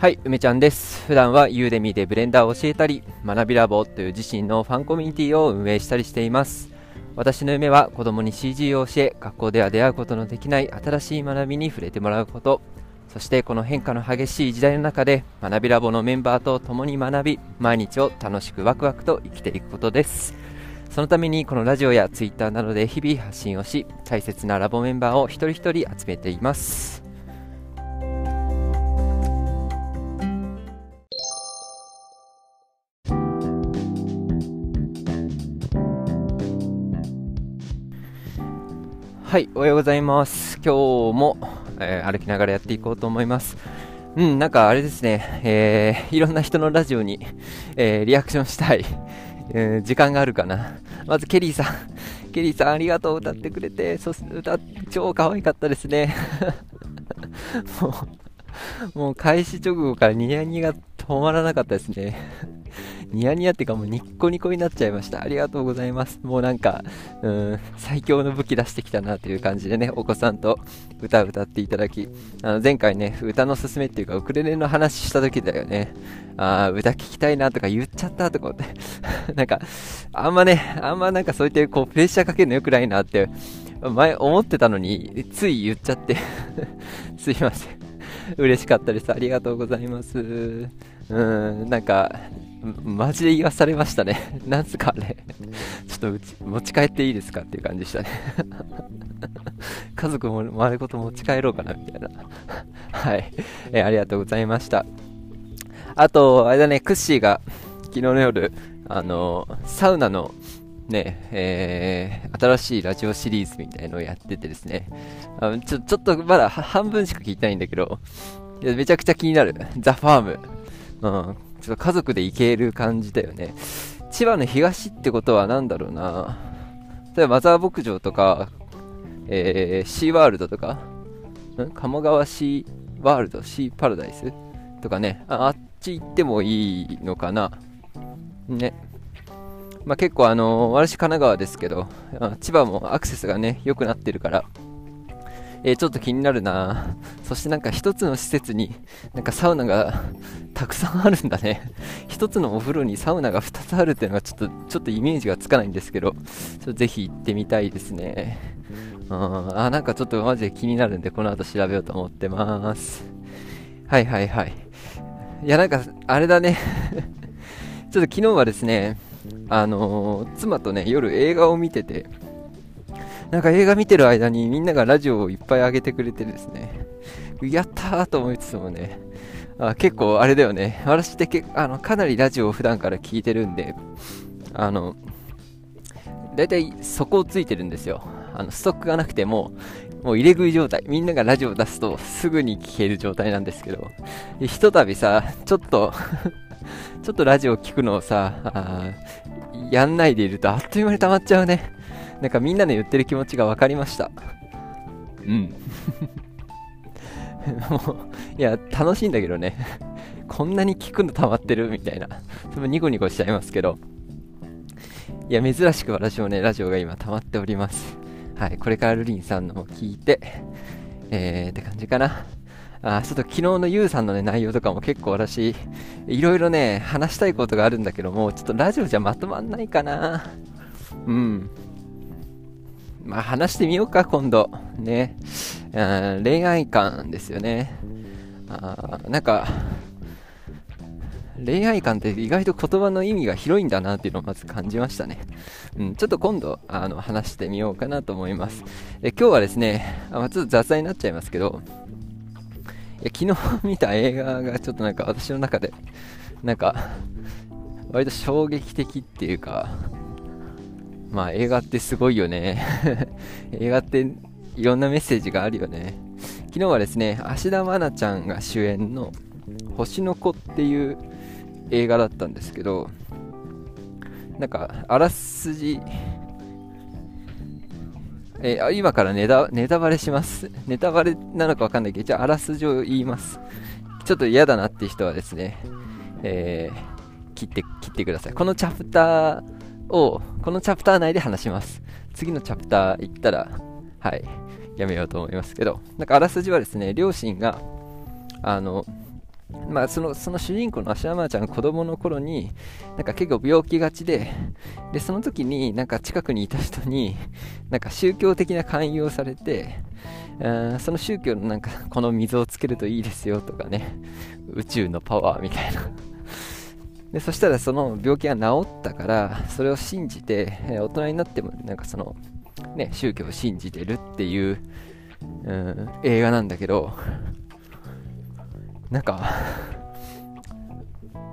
はい、梅ちゃんです。普段はユーデミでブレンダーを教えたり、学びラボという自身のファンコミュニティを運営したりしています。私の夢は子供に CG を教え、学校では出会うことのできない新しい学びに触れてもらうこと、そしてこの変化の激しい時代の中で学びラボのメンバーと共に学び、毎日を楽しくワクワクと生きていくことです。そのためにこのラジオやツイッターなどで日々発信をし、大切なラボメンバーを一人一人集めています。はい、おはようございます。今日も、えー歩きながらやっていこうと思います。うん、なんかあれですね、えーいろんな人のラジオに、えーリアクションしたい、えー時間があるかな。まずケリーさん、ケリーさんありがとう、歌ってくれて、そして歌、超可愛かったですね。もう、もう開始直後からニヤニヤが止まらなかったですね。ニヤニヤってかもうニッコニコになっちゃいました。ありがとうございます。もうなんか、うん、最強の武器出してきたなという感じでね、お子さんと歌を歌っていただき、あの前回ね、歌のすすめっていうか、ウクレレの話した時だよね。あー歌聞きたいなとか言っちゃったとか思って。なんか、あんまね、あんまなんかそういってこう、プレッシャーかけるの良くないなって、前思ってたのに、つい言っちゃって。すいません。嬉しかったです。ありがとうございます。うん、なんか、マジで言わされましたね。なんすかあれ。ちょっとうち持ち帰っていいですかっていう感じでしたね。家族も丸ごと持ち帰ろうかなみたいな。はい、えーありがとうございました。あと、あれだね、クッシーが昨日の夜、あのサウナのね、えー新しいラジオシリーズみたいのをやっててですね、あちょちょっとまだは半分しか聞いてないんだけど、めちゃくちゃ気になる。ザ・ファーム。うん。ちょっと家族で行ける感じだよね。千葉の東ってことは何だろうな。例えばマザー牧場とか、えー、シーワールドとか、ん？鴨川シーワールド、シーパラダイスとかねあ、あっち行ってもいいのかな。ね。まあ、結構あの私神奈川ですけど、千葉もアクセスがね、良くなってるから、えーちょっと気になるな。そしてなんか一つの施設になんかサウナがたくさんあるんだね。一つのお風呂にサウナが2つあるっていうのがちょっとちょっとイメージがつかないんですけどぜひ行ってみたいですね。うん。あなんかちょっとマジで気になるんでこの後調べようと思ってます。はいはいはい。いやなんかあれだね。ちょっと昨日はですねあのー妻とね夜映画を見ててなんか映画見てる間にみんながラジオをいっぱい上げてくれてですね、やったーと思いつつもね、あ結構あれだよね、私ってけあのかなりラジオを普段から聞いてるんで、あの、だいたい底をついてるんですよ。あのストックがなくても、もう入れ食い状態。みんながラジオを出すとすぐに聞ける状態なんですけど、ひとたびさ、ちょっと ちょっとラジオ聞くのをさ、やんないでいるとあっという間に溜まっちゃうね。なんかみんなの言ってる気持ちが分かりました。うん。もう、いや、楽しいんだけどね。こんなに聞くの溜まってるみたいな。それもニコニコしちゃいますけど。いや、珍しく私もね、ラジオが今溜まっております。はい、これからルリンさんのも聞いて、えー、って感じかな。あーちょっと昨日のユウさんのね、内容とかも結構私、いろいろね、話したいことがあるんだけども、ちょっとラジオじゃまとまんないかな。うん。まあ話してみようか、今度。ね。恋愛観ですよね。あなんか、恋愛観って意外と言葉の意味が広いんだなっていうのをまず感じましたね。うん、ちょっと今度あの話してみようかなと思います。で今日はですね、あ、ちょっと雑談になっちゃいますけど、い昨日見た映画がちょっとなんか私の中で、なんか、割と衝撃的っていうか、まあ映画ってすごいよね。映画っていろんなメッセージがあるよね。昨日はですね、芦田愛菜ちゃんが主演の星の子っていう映画だったんですけど、なんか、あらすじ、えー今からネタネタバレします？ネタバレなのかわかんないけど、じゃああらすじを言います。ちょっと嫌だなって人はですね、えー切って、切ってください。このチャプターを、このチャプター内で話します。次のチャプター行ったら、はい、やめようと思いますけど、なんかあらすじはですね、両親が、あの、まあ、そのその主人公の芦山ちゃん子供の頃になんか結構病気がちででその時になんか近くにいた人になんか宗教的な勧誘をされてその宗教のなんかこの水をつけるといいですよとかね宇宙のパワーみたいなでそしたらその病気が治ったからそれを信じてえ大人になってもなんかそのね宗教を信じてるっていう、うん、映画なんだけどなんか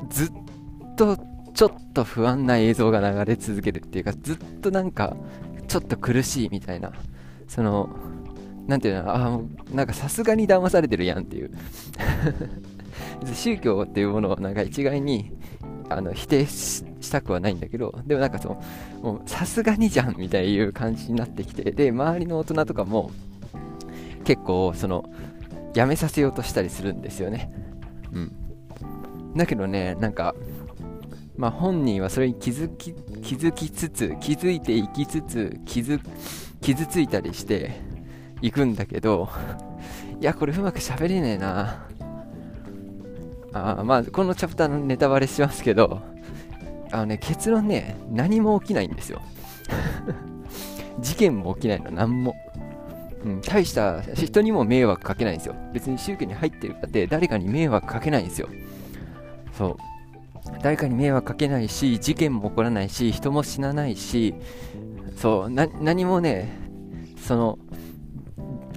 ずっとちょっと不安な映像が流れ続けるっていうかずっとなんかちょっと苦しいみたいなそのなんていうのあなんかさすがに騙されてるやんっていう。宗教っていうものをなんか一概にあの否定したくはないんだけどでもなんかそのさすがにじゃんみたいな感じになってきてで周りの大人とかも結構そのやめさせようとしたりするんですよね。うん。だけどね、なんか、まあ、本人はそれに気づき気づきつつ、気づいていきつつ、傷傷ついたりしていくんだけど、いや、これうまく喋れねえな。あまあ、このチャプターのネタバレしますけど、あのね、結論ね、何も起きないんですよ。事件も起きないの、何も。うん、大した人にも迷惑かけないんですよ。別に宗教に入ってるかって誰かに迷惑かけないんですよ。そう。誰かに迷惑かけないし、事件も起こらないし、人も死なないし、そう、何もね、その、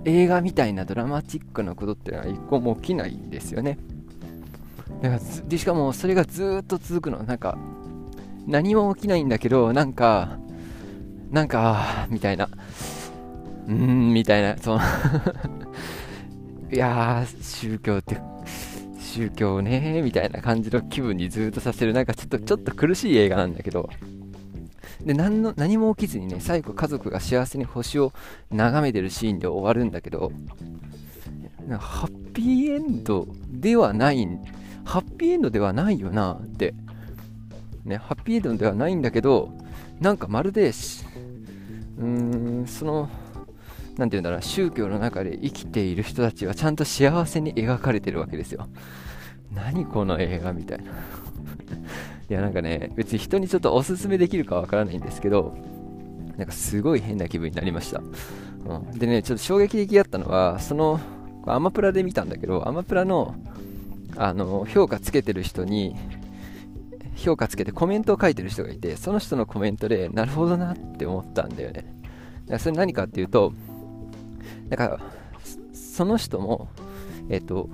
映画みたいなドラマチックなことってのは一個も起きないんですよね。だからでしかもそれがずっと続くの。なんか、何も起きないんだけど、なんか、なんか、みたいな。うーん、みたいな、その いやー、宗教って、宗教ねみたいな感じの気分にずっとさせる、なんかちょっと、ちょっと苦しい映画なんだけど、で何の何も起きずにね、最後家族が幸せに星を眺めてるシーンで終わるんだけど、ハッピーエンドではないん、ハッピーエンドではないよなって、ね、ハッピーエンドではないんだけど、なんかまるで、うーん、その、何て言うんだろう、宗教の中で生きている人たちはちゃんと幸せに描かれてるわけですよ。何この映画みたいな。いや、なんかね、別に人にちょっとおすすめできるかわからないんですけど、なんかすごい変な気分になりました。うん、でね、ちょっと衝撃的だったのは、その、アマプラで見たんだけど、アマプラの、あの、評価つけてる人に、評価つけてコメントを書いてる人がいて、その人のコメントで、なるほどなって思ったんだよねだ。それ何かっていうと、だから、その人も、えっ、と、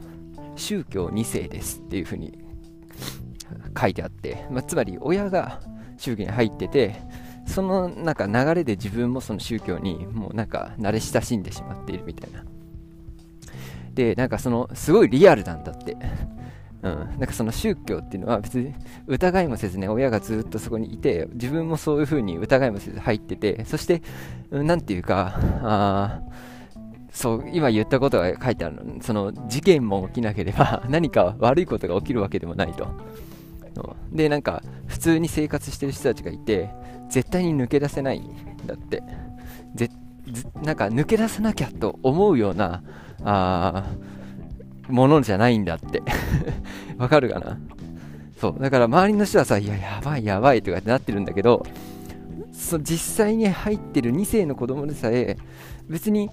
宗教2世ですっていうふうに書いてあって、まあ、つまり親が宗教に入ってて、そのなんか流れで自分もその宗教にもうなんか慣れ親しんでしまっているみたいな。で、なんかそのすごいリアルなんだって。うん、なんかその宗教っていうのは別に疑いもせずね、親がずっとそこにいて、自分もそういう風に疑いもせず入ってて、そして、なんていうか、あそう、今言ったことが書いてあるの。その事件も起きなければ 何か悪いことが起きるわけでもないと。で、なんか普通に生活してる人たちがいて、絶対に抜け出せないんだって。ぜなんか抜け出さなきゃと思うような、あものじゃないんだって。わかるかな？そう。だから周りの人はさ、いや、やばいやばいとかってなってるんだけど、そ実際に入ってる2世の子供でさえ、別に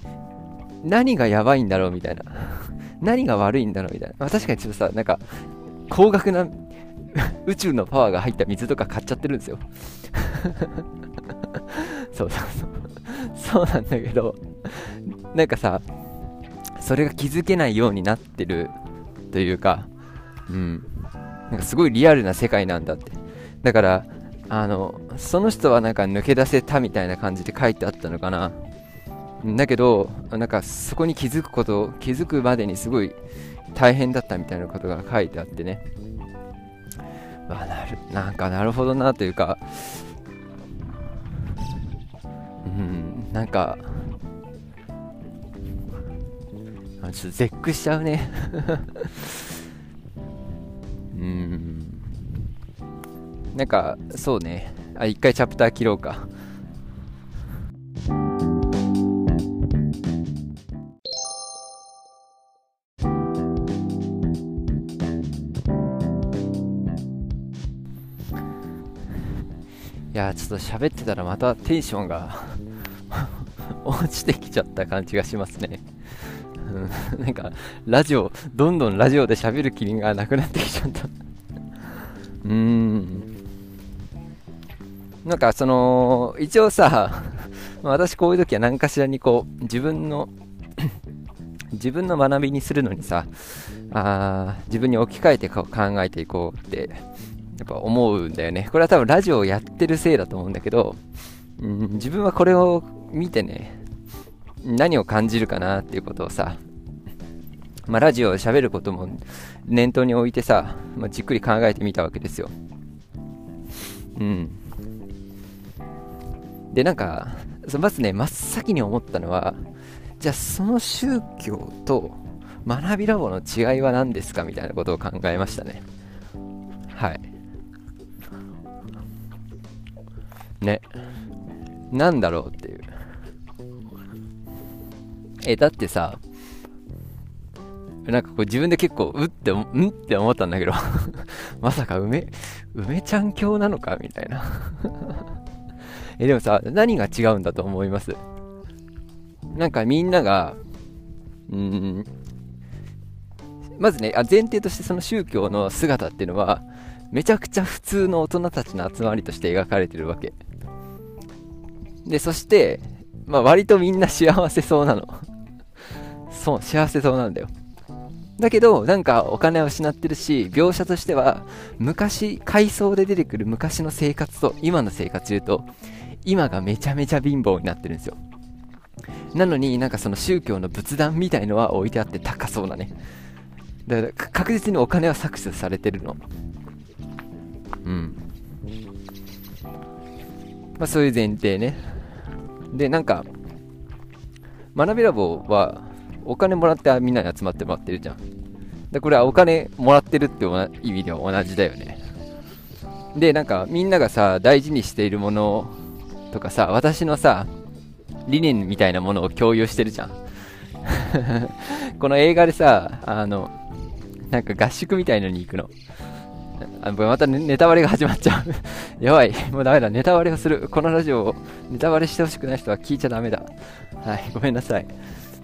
何がやばいんだろうみたいな。何が悪いんだろうみたいな。まあ、確かにちょっとさ、なんか、高額な 宇宙のパワーが入った水とか買っちゃってるんですよ。そうそうそう。そうなんだけど、なんかさ、それが気づけないようになってるというか、うん。なんかすごいリアルな世界なんだって。だから、あの、その人はなんか抜け出せたみたいな感じで書いてあったのかな。だけど、なんかそこに気づくこと、気づくまでにすごい大変だったみたいなことが書いてあってね。あなるなんかなるほどなというか、うん、なんか、ちょっと絶句しちゃうね。うん。なんかそうね。あ一回チャプター切ろうか。いやちょっと喋ってたらまたテンションが 落ちてきちゃった感じがしますね。うん、なんか、ラジオ、どんどんラジオで喋る気がなくなってきちゃった。うーん。なんかその、一応さ、私こういう時は何かしらにこう、自分の 自分の学びにするのにさ、あ自分に置き換えて考えていこうってやっぱ思うんだよね。これは多分ラジオをやってるせいだと思うんだけど、うん、自分はこれを見てね、何を感じるかなっていうことをさ、まあ、ラジオを喋ることも念頭に置いてさ、まあ、じっくり考えてみたわけですよ。うん。で、なんか、まずね、真っ先に思ったのは、じゃあその宗教と学びラボの違いは何ですかみたいなことを考えましたね。はい。ね。なんだろうっていう。え、だってさ、なんかこう自分で結構、うって、んって思ったんだけど まさか梅、梅ちゃん教なのかみたいな え、でもさ、何が違うんだと思います？なんかみんなが、うん、まずねあ、前提としてその宗教の姿っていうのは、めちゃくちゃ普通の大人たちの集まりとして描かれてるわけ。で、そして、まあ割とみんな幸せそうなの。そう、幸せそうなんだよ。だけど、なんかお金を失ってるし、描写としては、昔、回想で出てくる昔の生活と今の生活で言うと、今がめちゃめちゃ貧乏になってるんですよ。なのになんかその宗教の仏壇みたいのは置いてあって高そうなね。だから確実にお金は搾取されてるの。うん。まあそういう前提ね。で、なんか、学びラボはお金もらってみんなに集まってもらってるじゃん。で、これはお金もらってるって意味では同じだよね。で、なんかみんながさ、大事にしているものとかさ、私のさ、理念みたいなものを共有してるじゃん。この映画でさ、あの、なんか合宿みたいのに行くの。あまたネタバレが始まっちゃう やばい。もうダメだ。ネタバレをする。このラジオをネタバレしてほしくない人は聞いちゃダメだ。はい。ごめんなさい。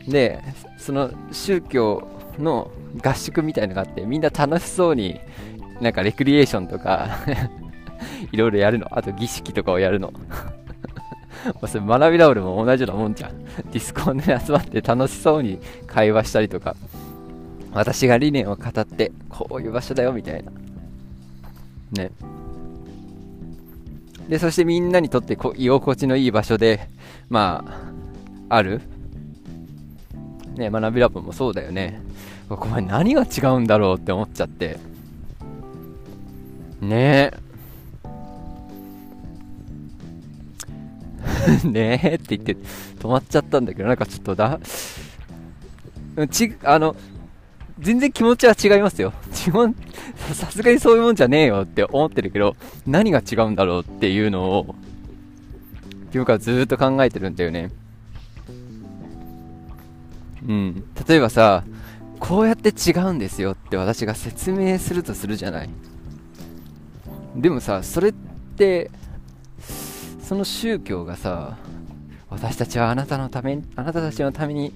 で、その宗教の合宿みたいのがあって、みんな楽しそうに、なんかレクリエーションとか いろいろやるの。あと儀式とかをやるの それ学びラオルも同じようなもんじゃん。ディスコンで集まって楽しそうに会話したりとか、私が理念を語って、こういう場所だよみたいな。ね。で、そしてみんなにとってこ居心地のいい場所で、まあ、ある。ね、学びラボもそうだよね。これ何が違うんだろうって思っちゃって。ね え。ねえって言って止まっちゃったんだけど、なんかちょっとだ、ち、あの、全然気持ちは違いますよ。基本、さすがにそういうもんじゃねえよって思ってるけど、何が違うんだろうっていうのを、今日からずっと考えてるんだよね。うん。例えばさ、こうやって違うんですよって私が説明するとするじゃない。でもさ、それって、その宗教がさ私たちはあなたのためあなたたちのために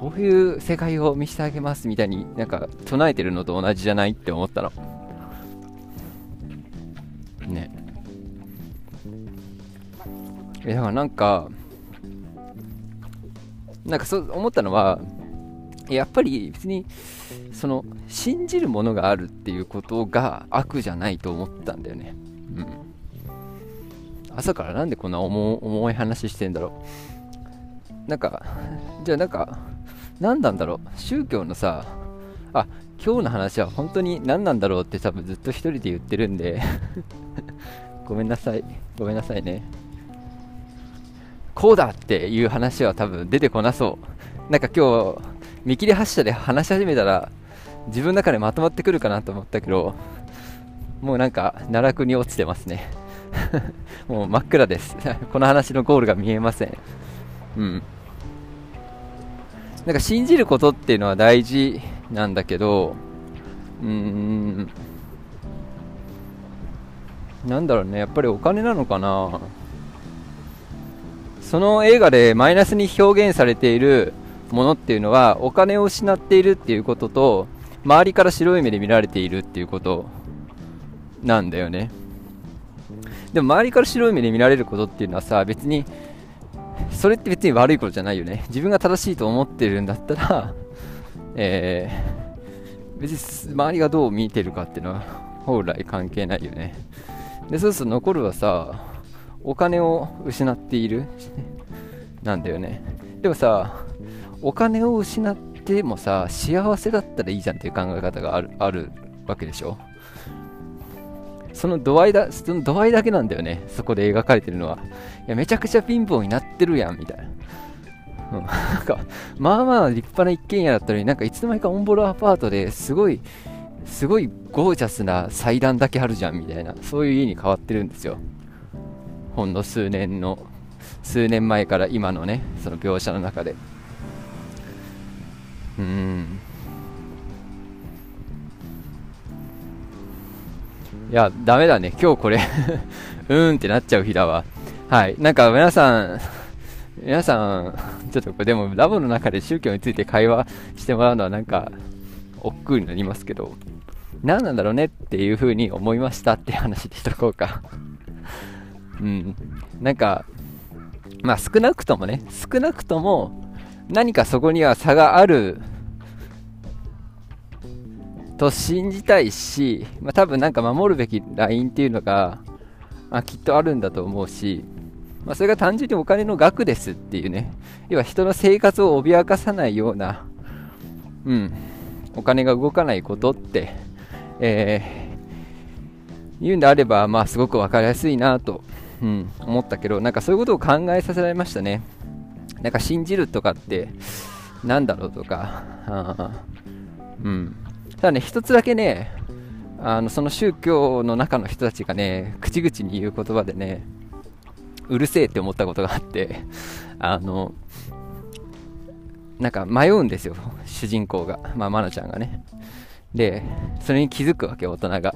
こういう世界を見せてあげますみたいになんか唱えてるのと同じじゃないって思ったのねえだからなんかなんかそう思ったのはやっぱり別にその信じるものがあるっていうことが悪じゃないと思ったんだよね。うん。朝からなんでこんな重い話してんだろう。なんかじゃあなんか何なんだろう。宗教のさあ今日の話は本当に何なんだろうって多分ずっと一人で言ってるんで。ごめんなさい。ごめんなさいね。こうだっていう話は多分出てこなそうなんか今日見切り発車で話し始めたら自分の中でまとまってくるかなと思ったけどもうなんか奈落に落ちてますね もう真っ暗です。この話のゴールが見えません。うん。なんか信じることっていうのは大事なんだけど、うーん。なんだろうねやっぱりお金なのかなその映画でマイナスに表現されているものっていうのはお金を失っているっていうことと周りから白い目で見られているっていうことなんだよね。でも周りから白い目で見られることっていうのはさ別にそれって別に悪いことじゃないよね。自分が正しいと思ってるんだったら えー、別に周りがどう見てるかっていうのは本来関係ないよね。でそうすると残るはさお金を失っている。なんだよね。でもさお金を失ってもさ幸せだったらいいじゃんっていう考え方があるあるわけでしょ。その度合いだその度合いだけなんだよね。そこで描かれてるのは。いやめちゃくちゃ貧乏になってるやんみたいな。うん、なんかまあまあ立派な一軒家だったのになんかいつの間にかオンボロアパートですごいすごいゴージャスな祭壇だけあるじゃんみたいな。そういう家に変わってるんですよ。ほんの数年の数年前から今のねその描写の中で。うん。いやダメだね。今日これ うーんってなっちゃう日だわ。はい。なんか皆さん皆さんちょっとこれでもラボの中で宗教について会話してもらうのはなんか億劫になりますけど何なんだろうねっていう風に思いましたって話でしとこうか。うん。なんか、まあ少なくともね、少なくとも何かそこには差があると信じたいし、まあ、多分なんか守るべきラインっていうのが、まあ、きっとあるんだと思うし、まあ、それが単純にお金の額ですっていうね、要は人の生活を脅かさないような、うん、お金が動かないことって、えー、言うんであれば、まあ、すごく分かりやすいなとうん、思ったけど、なんかそういうことを考えさせられましたね。なんか信じるとかってなんだろうとか、あうん。ただね、一つだけね、あのその宗教の中の人たちがね、口々に言う言葉でね、うるせえって思ったことがあって、あの、なんか迷うんですよ、主人公が、まあ、愛菜ちゃんがね。で、それに気づくわけ、大人が。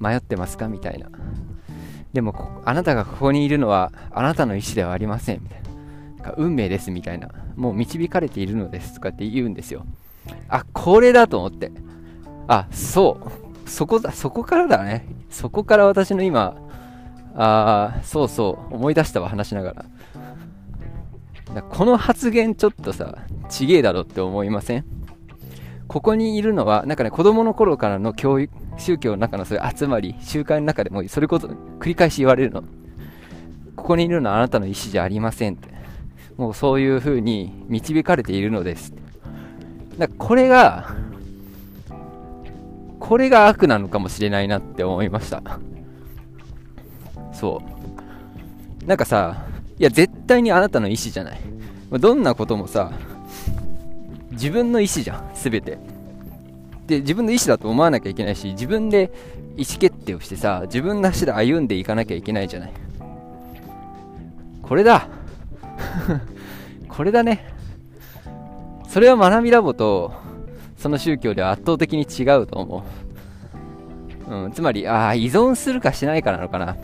迷ってますか？みたいな。でもあなたがここにいるのはあなたの意思ではありませんみたいな。運命ですみたいな。もう導かれているのですとかって言うんですよ。あこれだと思って。あそう。そこだそこからだね。そこから私の今あそうそう思い出したわ話しながら。だこの発言ちょっとさちげえだろって思いません？ここにいるのはなんかね子供の頃からの教育宗教の中のそういう集まり、集会の中でもそれこそ繰り返し言われるの。ここにいるのはあなたの意思じゃありませんって。もうそういう風に導かれているのです。だこれが、これが悪なのかもしれないなって思いました。そう。なんかさ、いや絶対にあなたの意思じゃない。どんなこともさ、自分の意思じゃん、すべて。で自分の意思だと思わなきゃいけないし自分で意思決定をしてさ自分の足で歩んでいかなきゃいけないじゃない。これだ。これだね。それは学びラボとその宗教では圧倒的に違うと思う、うん、つまりああ依存するかしないかなのかな。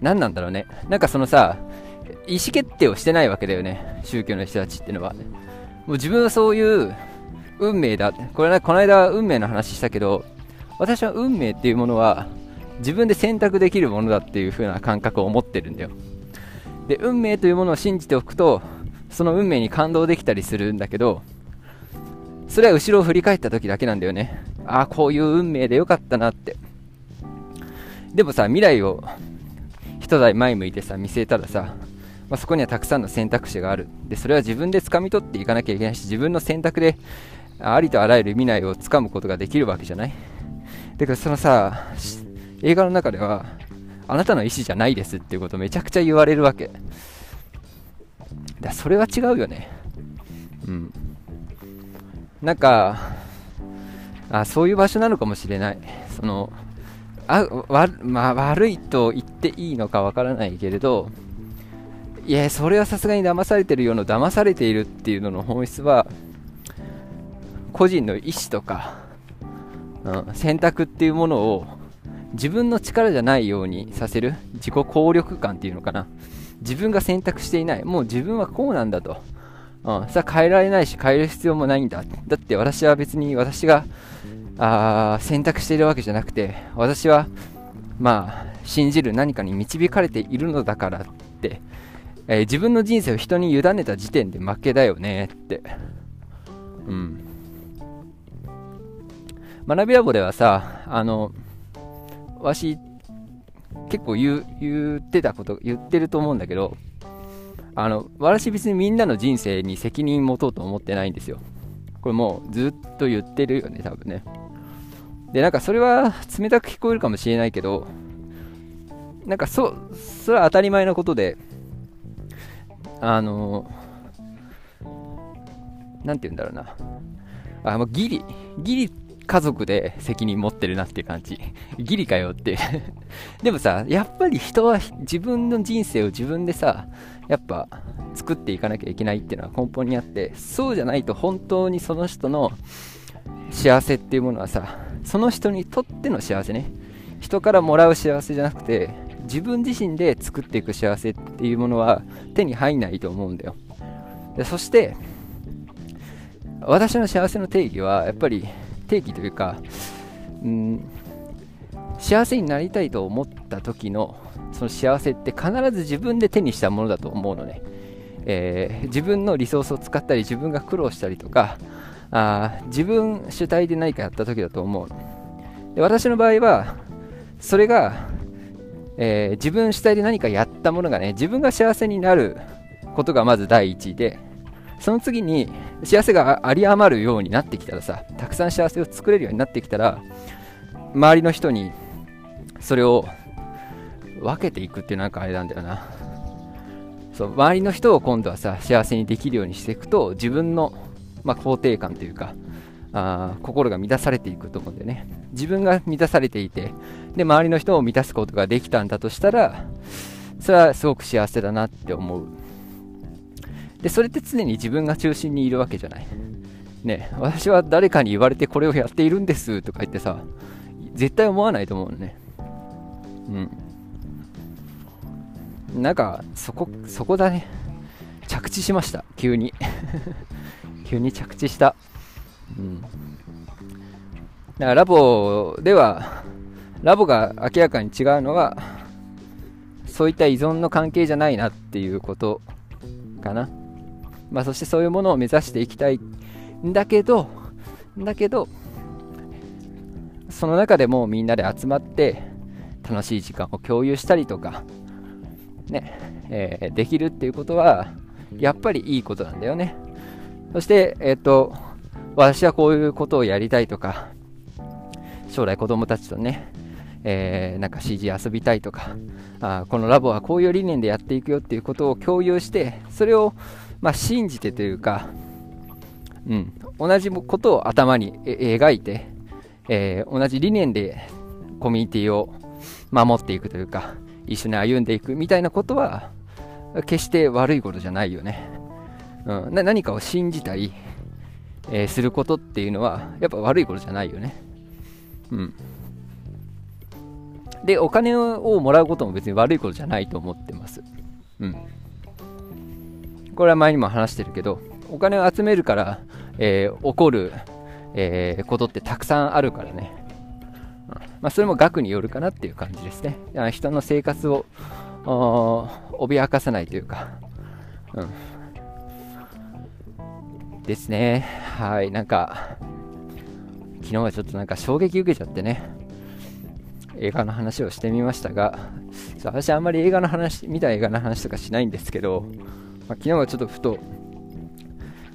何なんだろうね。なんかそのさ意思決定をしてないわけだよね。宗教の人たちっていうのは。もう自分はそういう運命だ。これねこの間運命の話したけど私は運命っていうものは自分で選択できるものだっていう風な感覚を持ってるんだよ。で運命というものを信じておくとその運命に感動できたりするんだけどそれは後ろを振り返った時だけなんだよね。ああこういう運命でよかったなって。でもさ未来を一代前向いてさ見据えたらさ、まあ、そこにはたくさんの選択肢がある。でそれは自分で掴み取っていかなきゃいけないし自分の選択でありとあらゆる未来をつかむことができるわけじゃない。だからそのさ映画の中ではあなたの意思じゃないですっていうことめちゃくちゃ言われるわけ。だそれは違うよね。うん。なんかあそういう場所なのかもしれない。そのあわ、まあ、悪いと言っていいのかわからないけれどいやそれはさすがに騙されてるような騙されているっていうのの本質は個人の意思とか、うん、選択っていうものを自分の力じゃないようにさせる自己効力感っていうのかな。自分が選択していない。もう自分はこうなんだと、うん、さあ変えられないし変える必要もないんだ。だって私は別に私があ選択しているわけじゃなくて私はまあ信じる何かに導かれているのだからって、えー、自分の人生を人に委ねた時点で負けだよねって。うん。学びラボではさあのわし結構言う言ってたこと言ってると思うんだけどあの私別にみんなの人生に責任持とうと思ってないんですよ。これもうずっと言ってるよね多分ね。でなんかそれは冷たく聞こえるかもしれないけどなんかそそれは当たり前のことであのなんて言うんだろうな。あもうギリギリ家族で責任持ってるなっていう感じ。ギリかよって でもさ、やっぱり人は自分の人生を自分でさ、やっぱ作っていかなきゃいけないっていうのは根本にあって、そうじゃないと本当にその人の幸せっていうものはさ、その人にとっての幸せね。人からもらう幸せじゃなくて、自分自身で作っていく幸せっていうものは手に入んないと思うんだよ。でそして、私の幸せの定義はやっぱり定義というか、うん、幸せになりたいと思った時のその幸せって必ず自分で手にしたものだと思うのね、えー、自分のリソースを使ったり自分が苦労したりとかあ自分主体で何かやった時だと思う。で私の場合はそれが、えー、自分主体で何かやったものがね自分が幸せになることがまず第一でその次に幸せがあり余るようになってきたらさたくさん幸せを作れるようになってきたら周りの人にそれを分けていくってなんかあれなんだよな。そう周りの人を今度はさ幸せにできるようにしていくと自分の、まあ、肯定感というかあ心が満たされていくと思うんだよね。自分が満たされていてで周りの人を満たすことができたんだとしたらそれはすごく幸せだなって思う。でそれって常に自分が中心にいるわけじゃない。ね私は誰かに言われてこれをやっているんですとか言ってさ絶対思わないと思うのね。うん。なんかそこそこだね。着地しました。急に。急に着地した。うん。だからラボではラボが明らかに違うのはそういった依存の関係じゃないなっていうことかな。まあ、そしてそういうものを目指していきたいんだけどだけどその中でもみんなで集まって楽しい時間を共有したりとかね、えー、できるっていうことはやっぱりいいことなんだよね。そしてえっ、ー、と私はこういうことをやりたいとか将来子供たちとねえー、なんか CG 遊びたいとかあこのラボはこういう理念でやっていくよっていうことを共有してそれをまあ、信じてというか、うん、同じことを頭に描いて、えー、同じ理念でコミュニティを守っていくというか、一緒に歩んでいくみたいなことは、決して悪いことじゃないよね。うん、何かを信じたり、えー、することっていうのは、やっぱ悪いことじゃないよね。うん。で、お金をもらうことも別に悪いことじゃないと思ってます。うん。これは前にも話してるけど、お金を集めるから、えー、起こる、えー、ことってたくさんあるからね。うんまあ、それも額によるかなっていう感じですね。人の生活を脅かさないというか、うん。ですね。はい、なんか、昨日はちょっとなんか衝撃受けちゃってね、映画の話をしてみましたが、私あんまり映画の話、見た映画の話とかしないんですけど、まあ、昨日はちょっとふと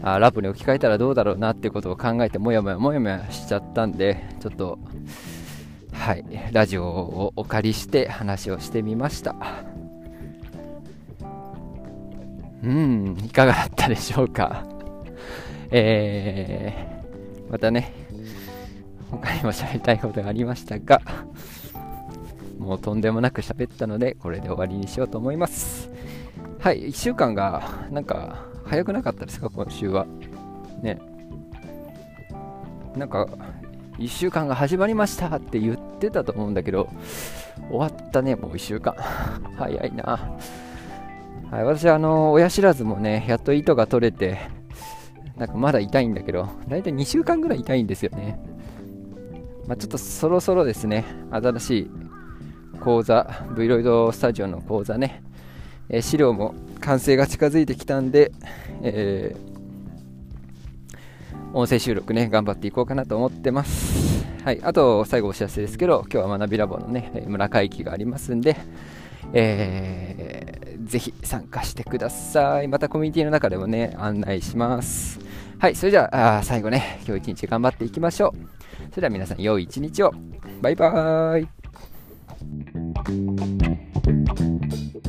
あラップに置き換えたらどうだろうなっていうことを考えてもやもやもやもやしちゃったんでちょっとはいラジオをお借りして話をしてみました。うんいかがだったでしょうか。えー、またね他にも喋りたいことがありましたがもうとんでもなく喋ったのでこれで終わりにしようと思います。はい、1週間がなんか早くなかったですか、今週は。ね。なんか、1週間が始まりましたって言ってたと思うんだけど、終わったね、もう1週間。早いな。はい、私はあの親知らずもね、やっと糸が取れて、なんかまだ痛いんだけど、だいたい2週間ぐらい痛いんですよね。まあ、ちょっとそろそろですね、新しい講座、V ロイドスタジオの講座ね、え、資料も完成が近づいてきたんで、えー、音声収録ね、頑張っていこうかなと思ってます。はい、あと最後お知らせですけど、今日は学びラボのね、村会議がありますんで、えー、ぜひ参加してください。またコミュニティの中でもね、案内します。はい、それじゃ、あ最後ね、今日一日頑張っていきましょう。それでは皆さん、良い一日を。バイバーイ。